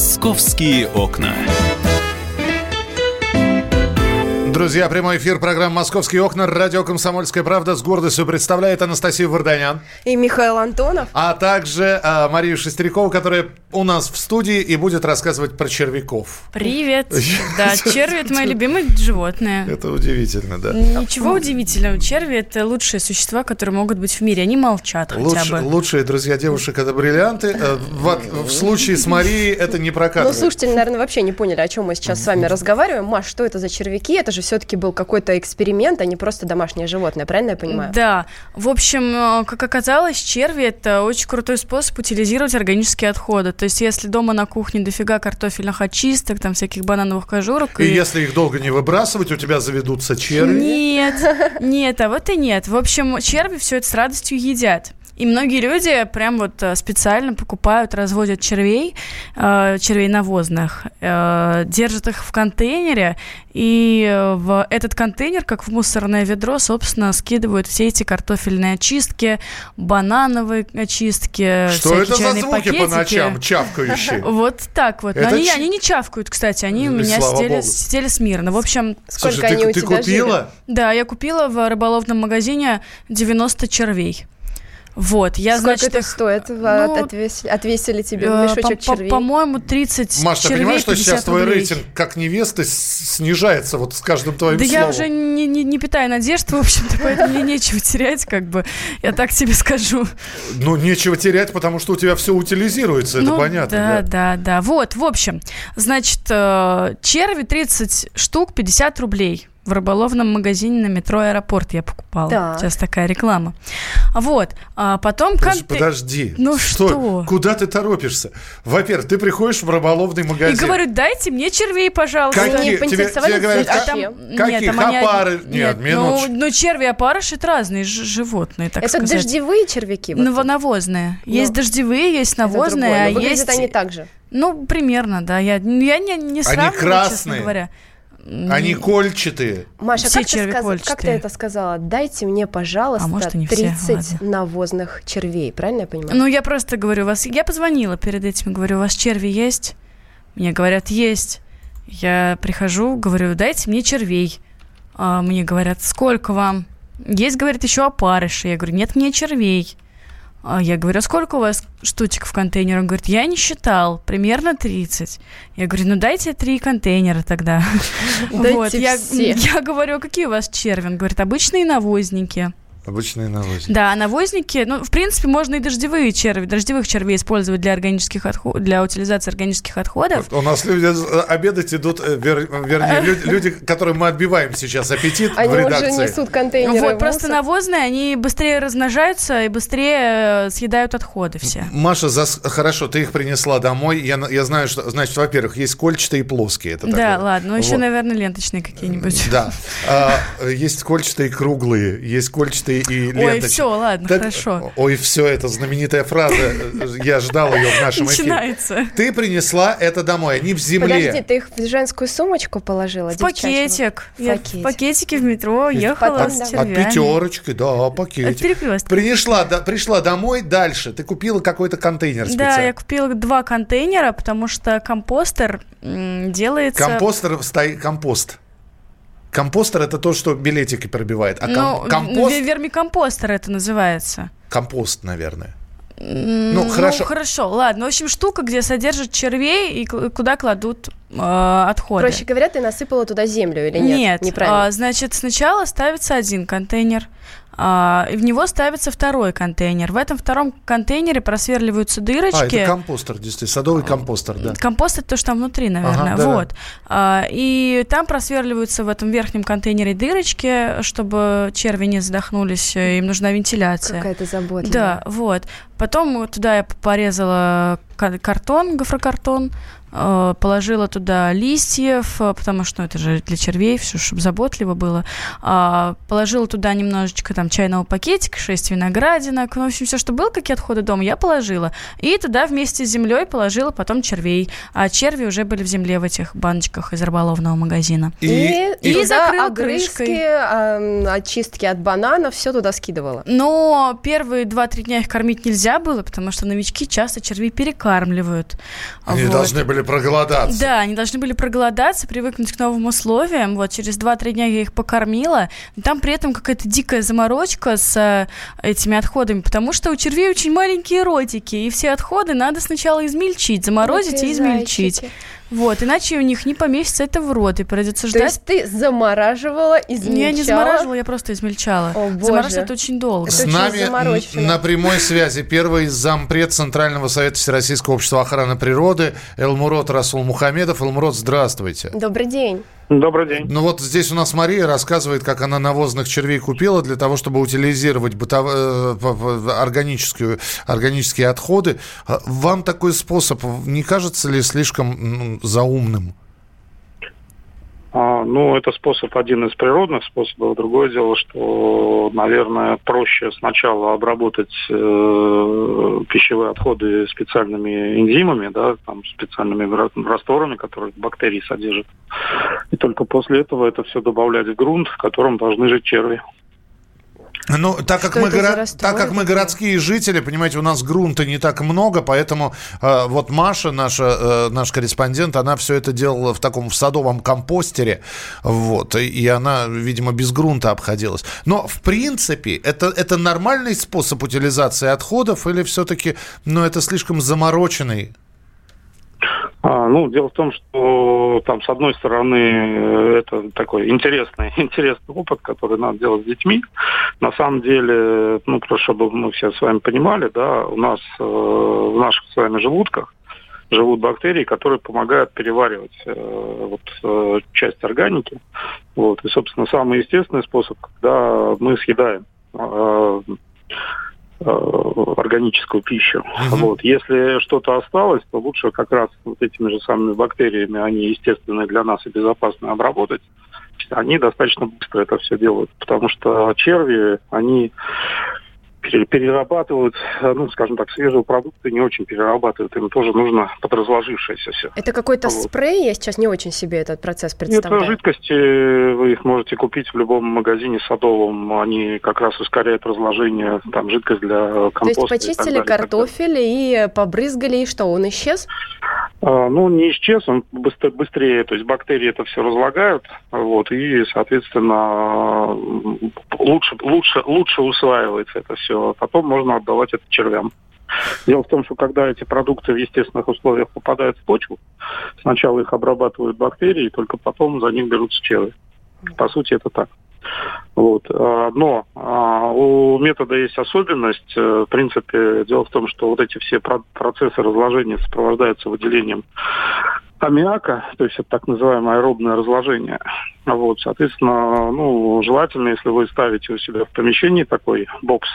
«Московские окна». Друзья, прямой эфир программы «Московские окна». Радио «Комсомольская правда» с гордостью представляет Анастасия Варданян. И Михаил Антонов. А также а, Марию Шестерикову, которая у нас в студии и будет рассказывать про червяков. Привет. Да, черви – это мое любимое животное. Это удивительно, да. Ничего удивительного. Черви – это лучшие существа, которые могут быть в мире. Они молчат хотя бы. лучшие друзья девушек – это бриллианты. Э, В, случае с Марией это не Ну, прокатывает. слушатели, наверное, вообще не поняли, о чем мы сейчас с вами разговариваем. Маш, что это за червяки? Это же все-таки был какой-то эксперимент, а не просто домашнее животное, правильно я понимаю? Да. В общем, э, как оказалось, черви – это очень крутой способ утилизировать органические отходы. То есть, если дома на кухне дофига картофельных очисток, там всяких банановых кожурок. И если их долго не выбрасывать, у тебя заведутся черви. Нет, нет, а вот и нет. В общем, черви все это с радостью едят. И многие люди прям вот э, специально покупают, разводят червей, э, червей навозных, э, держат их в контейнере, и в этот контейнер, как в мусорное ведро, собственно, скидывают все эти картофельные очистки, банановые очистки, Что это за звуки по пакетики. ночам чавкающие? Вот так вот. Они, ч- они не чавкают, кстати, они у меня сидели, смирно. В общем, Сколько Слушай, они ты, у ты тебя купила? да, я купила в рыболовном магазине 90 червей. Вот, я, Сколько значит, это их, стоит? ну, От- отвесили, отвесили тебе э, мешочек по- по- червей? По-моему, 30 Маш, ты червей, понимаешь, что 50 сейчас твой рублей. рейтинг как невесты снижается вот с каждым твоим Да словом? я уже не, не, не питаю надежд, в общем-то, поэтому мне нечего терять, как бы, я так тебе скажу. Ну, нечего терять, потому что у тебя все утилизируется, это Ну, понятно. Да, да, да. Вот, в общем, значит, э, черви 30 штук, 50 рублей. В рыболовном магазине на метро Аэропорт я покупала. Так. Сейчас такая реклама. Вот. А потом Подожди, конте- подожди. Ну Стой. что? Куда ты торопишься? Во-первых, ты приходишь в рыболовный И магазин. говорю, дайте мне червей, пожалуйста. Они Какие? Тебе, поинтересовались, тебе говорят, как- А каких? нет, там они- опары? Нет, Нет, ну, ну, черви и опарыши это разные ж- животные, так Это сказать. дождевые червяки? вот? Наво- навозные. Есть Ну, дождевые, есть Это другое. навозные, Но а есть... они так же. Ну, примерно, да. Я, я не, не сравниваю, красные. честно говоря. Они кольчатые. Маша, Все как, ты черви сказ- как ты кольчатые. это сказала? Дайте мне, пожалуйста, А может, и не все, 30 навозных червей. Правильно я понимаю? Ну, я просто говорю, у вас... Я позвонила перед этим, говорю, у вас черви есть? Мне говорят, есть. Я прихожу, говорю, дайте мне червей. А мне говорят, сколько вам? Есть, говорит, еще опарыши. Я говорю, нет, мне червей. А я говорю, а сколько у вас штучек в контейнере? Он говорит, я не считал, примерно 30. Я говорю, ну дайте три контейнера тогда. Дайте Вот, я, я говорю, а какие у вас черви? Он говорит, обычные навозники. Обычные навозники. Да, навозники, ну, в принципе, можно и дождевые черви, дождевых червей использовать для органических отходов, для утилизации органических отходов. Вот У нас люди э, обедать идут, э, вер- вернее, люди, люди, которым мы отбиваем сейчас аппетит Они в уже редакции. несут контейнеры вот, просто навозные, они быстрее размножаются и быстрее э, съедают отходы все. Маша, зас- хорошо, ты их принесла домой. Я, я знаю, что, значит, во-первых, есть кольчатые и плоские. Это Да, такое. ладно, ну еще, Вот. наверное, ленточные какие-нибудь. Да. А, есть кольчатые круглые, есть кольчатые и Ой, ленточные. все, ладно, Так, хорошо. Ой, все, это знаменитая фраза. Я ждал ее в нашем эфире. Начинается. Ты принесла это домой, они в земле. Подожди, ты их в женскую сумочку положила? В пакетик. Я в пакетике в метро ехала с давай. От червями. пятерочки, да, От пакетик. перекрестка. Принесла, да, пришла домой, дальше. Ты купила какой-то контейнер Да, специально. я купила два контейнера, потому что компостер делается... Компостер, стоит компост. Компостер это то, что билетики пробивает. А Ну, ком- компост, ве- вермикомпостер это называется. компост, наверное. М, Ну, хорошо. хорошо, ладно. В общем, штука, где содержат червей и куда кладут э, отходы. Проще говоря, ты насыпала туда землю или нет? Нет, Неправильно. а, значит, сначала ставится один контейнер, а, и в него ставится второй контейнер. В этом втором контейнере просверливаются А, дырочки. это компостер, действительно, садовый компостер, да. Компост это то, что там внутри, наверное. Ага, вот. А, и там просверливаются в этом верхнем контейнере дырочки, чтобы черви не задохнулись, э, им нужна вентиляция. Какая-то забота. Да, вот. Потом туда я порезала картон, гофрокартон, э, положила туда листьев, э, потому что ну, это же для червей, все, чтобы заботливо было. А, Положила туда немножечко там чайного пакетика, 6 виноградинок, ну, в общем, все, что было, какие отходы дома, я положила. И туда вместе с землей положила потом червей. А черви уже были в земле в этих баночках из рыболовного магазина. И, и туда закрыла огрызки, крышкой. очистки от бананов, все туда скидывала. Но первые 2-3 дня их кормить нельзя, было, потому что новички часто червей перекармливают. Они вот. должны были проголодаться. Да, они должны были проголодаться, привыкнуть к новым условиям. Вот через 2-3 дня я их покормила. Но там при этом какая-то дикая заморочка с э, этими отходами, потому что у червей очень маленькие ротики, и все отходы надо сначала измельчить, заморозить вот и измельчить. Зайчики. Вот, иначе у них не поместится это в рот, и придется ждать. То есть ты замораживала, измельчала? Я не замораживала, я просто измельчала. О, боже. Замораживать это очень долго. С нами на прямой связи первый зампред Центрального совета Всероссийского общества охраны природы Элмурод Расул Мухамедов. Элмурод, здравствуйте. Добрый день. Добрый день. Ну вот здесь у нас Мария рассказывает, как она навозных червей купила для того, чтобы утилизировать бытов... Э, органическую, органические отходы. А вам такой способ не кажется ли слишком заумным? А, ну, это способ один из природных способов. Другое дело, что, наверное, проще сначала обработать э, пищевые отходы специальными энзимами, да, там, специальными растворами, которые бактерии содержат. И только после этого это все добавлять в грунт, в котором должны жить черви. Ну, так как, мы горо... так как мы городские жители, понимаете, у нас грунта не так много, поэтому э, вот Маша, наша, э, наш корреспондент, она все это делала в таком в садовом компостере, вот, и, и она, видимо, без грунта обходилась. Но, в принципе, это, это нормальный способ утилизации отходов или все-таки, ну, это слишком замороченный а, ну, дело в том, что там, с одной стороны, э, это такой интересный, интересный опыт, который надо делать с детьми. На самом деле, ну, просто чтобы мы все с вами понимали, да, у нас э, в наших с вами желудках живут бактерии, которые помогают переваривать э, вот, э, часть органики. Вот. И, собственно, самый естественный способ, когда мы съедаем э, органическую пищу. Uh-huh. Вот. Если что-то осталось, то лучше как раз вот этими же самыми бактериями, они естественные для нас и безопасные обработать. Они достаточно быстро это все делают, потому что черви, они перерабатывают, э, ну, скажем так, свежие продукты не очень перерабатывают. Им тоже нужно подразложившееся все. Это какой-то вот. спрей? Я сейчас не очень себе этот процесс представляю. Это жидкости, вы их можете купить в любом магазине садовом. Они как раз ускоряют разложение, там, жидкость для компоста. То есть почистили и картофель и побрызгали, и что, он исчез? А, ну, не исчез, он быстрее, то есть бактерии это все разлагают, вот, и, соответственно, лучше, лучше, лучше усваивается это все. Потом можно отдавать это червям. Дело в том, что когда эти продукты в естественных условиях попадают в почву, сначала их обрабатывают бактерии, только потом за них берутся черви. По сути, это так. Вот. А, но а, у метода есть особенность. Э, в принципе, дело в том, что вот эти все процессы разложения сопровождаются выделением аммиака, то есть это так называемое аэробное разложение. Вот, соответственно, ну, желательно, если вы ставите у себя в помещении такой бокс,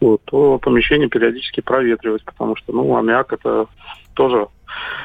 вот, то помещение периодически проветривать, потому что, ну, аммиак это тоже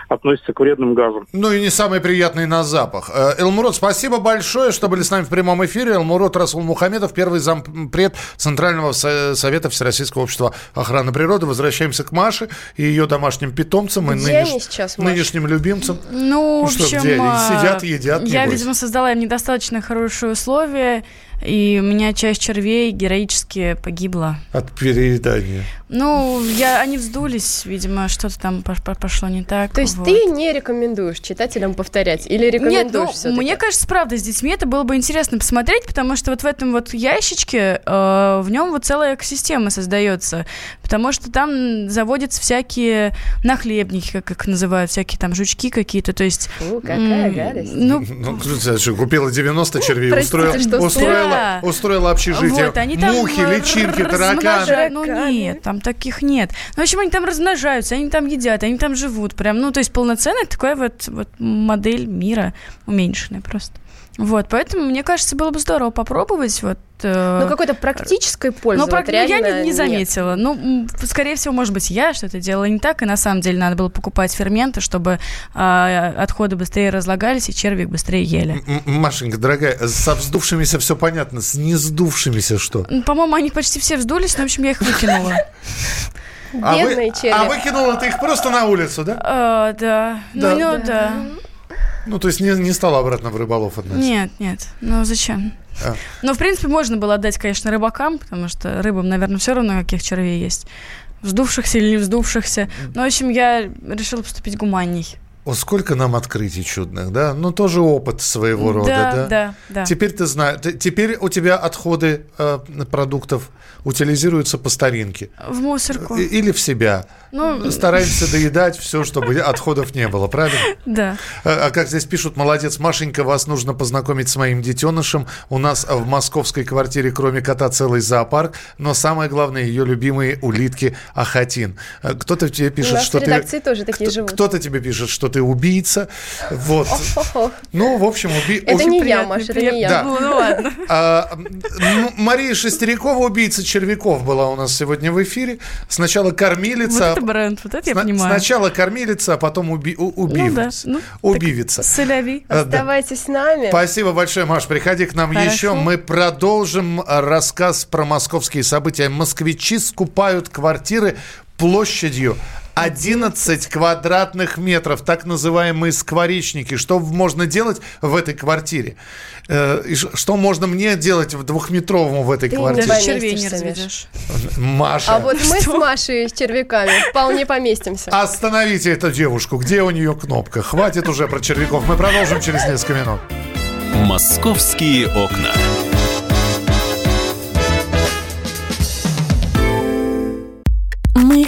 относится к вредным газам. Ну и не самый приятный на запах. Э, Элмурод, спасибо большое, что были с нами в прямом эфире. Элмурод Расул Мухамедов, первый зампред Центрального совета Всероссийского общества охраны природы. Возвращаемся к Маше и ее домашним питомцам и нынеш... сейчас, нынешним любимцам. Ну, ну в общем, что, где они а, сидят, едят, Я, небось. видимо, создала им недостаточно хорошие условия и у меня часть червей героически погибла. От переедания. Ну, я, они вздулись, видимо, что-то там пошло не так. То есть вот. ты не рекомендуешь читателям повторять? Или рекомендуешь Нет, ну, мне кажется, правда, с детьми это было бы интересно посмотреть, потому что вот в этом вот ящичке э, в нем вот целая экосистема создается. Потому что там заводятся всякие нахлебники, как их называют, всякие там жучки какие-то, то есть... Фу, какая гадость. Ну, ну купила 90 червей, устроила, устроила устроила, устроила общежитие. Вот, они там Мухи, личинки, тараканы. Ну нет, там таких нет. Ну, в общем, они там размножаются, они там едят, они там живут. Прям, ну, то есть полноценная такая вот, вот модель мира уменьшенная просто. Вот, поэтому, мне кажется, было бы здорово попробовать. Вот, ну, какой-то практической пользы. Ну, вот ну, я не, не заметила. Нет. Ну, скорее всего, может быть, я что-то делала не так, и на самом деле надо было покупать ферменты, чтобы э, отходы быстрее разлагались, и черви быстрее ели. Машенька, дорогая, со вздувшимися все понятно, с не сдувшимися что? По-моему, они почти все вздулись, но, в общем, я их выкинула. А вы, а выкинула ты их просто на улицу, да? А, да. да. Ну, да. да. Ну, то есть не, не стала обратно в рыболов относиться? Нет, нет. Ну, зачем? А. Ну, в принципе, можно было отдать, конечно, рыбакам, потому что рыбам, наверное, все равно, каких червей есть. вздувшихся или не вздувшихся. Ну, в общем, я решила поступить гуманней. О, сколько нам открытий чудных, да? Ну, тоже опыт своего рода, да? Да, да, да. Теперь ты знаешь, теперь у тебя отходы э, продуктов утилизируются по старинке. В мусорку. Или в себя. Ну, Стараемся доедать все, чтобы отходов не было, правильно? Да. А, а как здесь пишут, молодец, Машенька, вас нужно познакомить с моим детенышем. У нас в московской квартире, кроме кота, целый зоопарк, но самое главное, ее любимые улитки Ахатин. Э, кто-то тебе пишет, что ты... редакции тоже такие живут. Кто-то тебе пишет, что ты убийца. Вот. Ну, в общем, убийца. Это не я, Маша, это не я. Ну, ну ладно. А, Мария Шестерякова, убийца червяков, была у нас сегодня в эфире. Сначала кормилица. Вот это бренд, вот это я понимаю. Сначала кормилица, а потом уби, убивец. Ну, да. ну, убивица. Соляви. Оставайтесь с нами. Спасибо большое, Маш. Приходи к нам еще. Мы продолжим рассказ про московские события. Москвичи скупают квартиры площадью 11 квадратных метров, так называемые скворечники. Что можно делать в этой квартире? Э, что можно мне делать в двухметровом в этой Ты квартире? Ты червей не разведешь. Маша. А вот мы с Машей с червяками вполне поместимся. Остановите эту девушку. Где у нее кнопка? Хватит уже про червяков. Мы продолжим через несколько минут. Московские окна.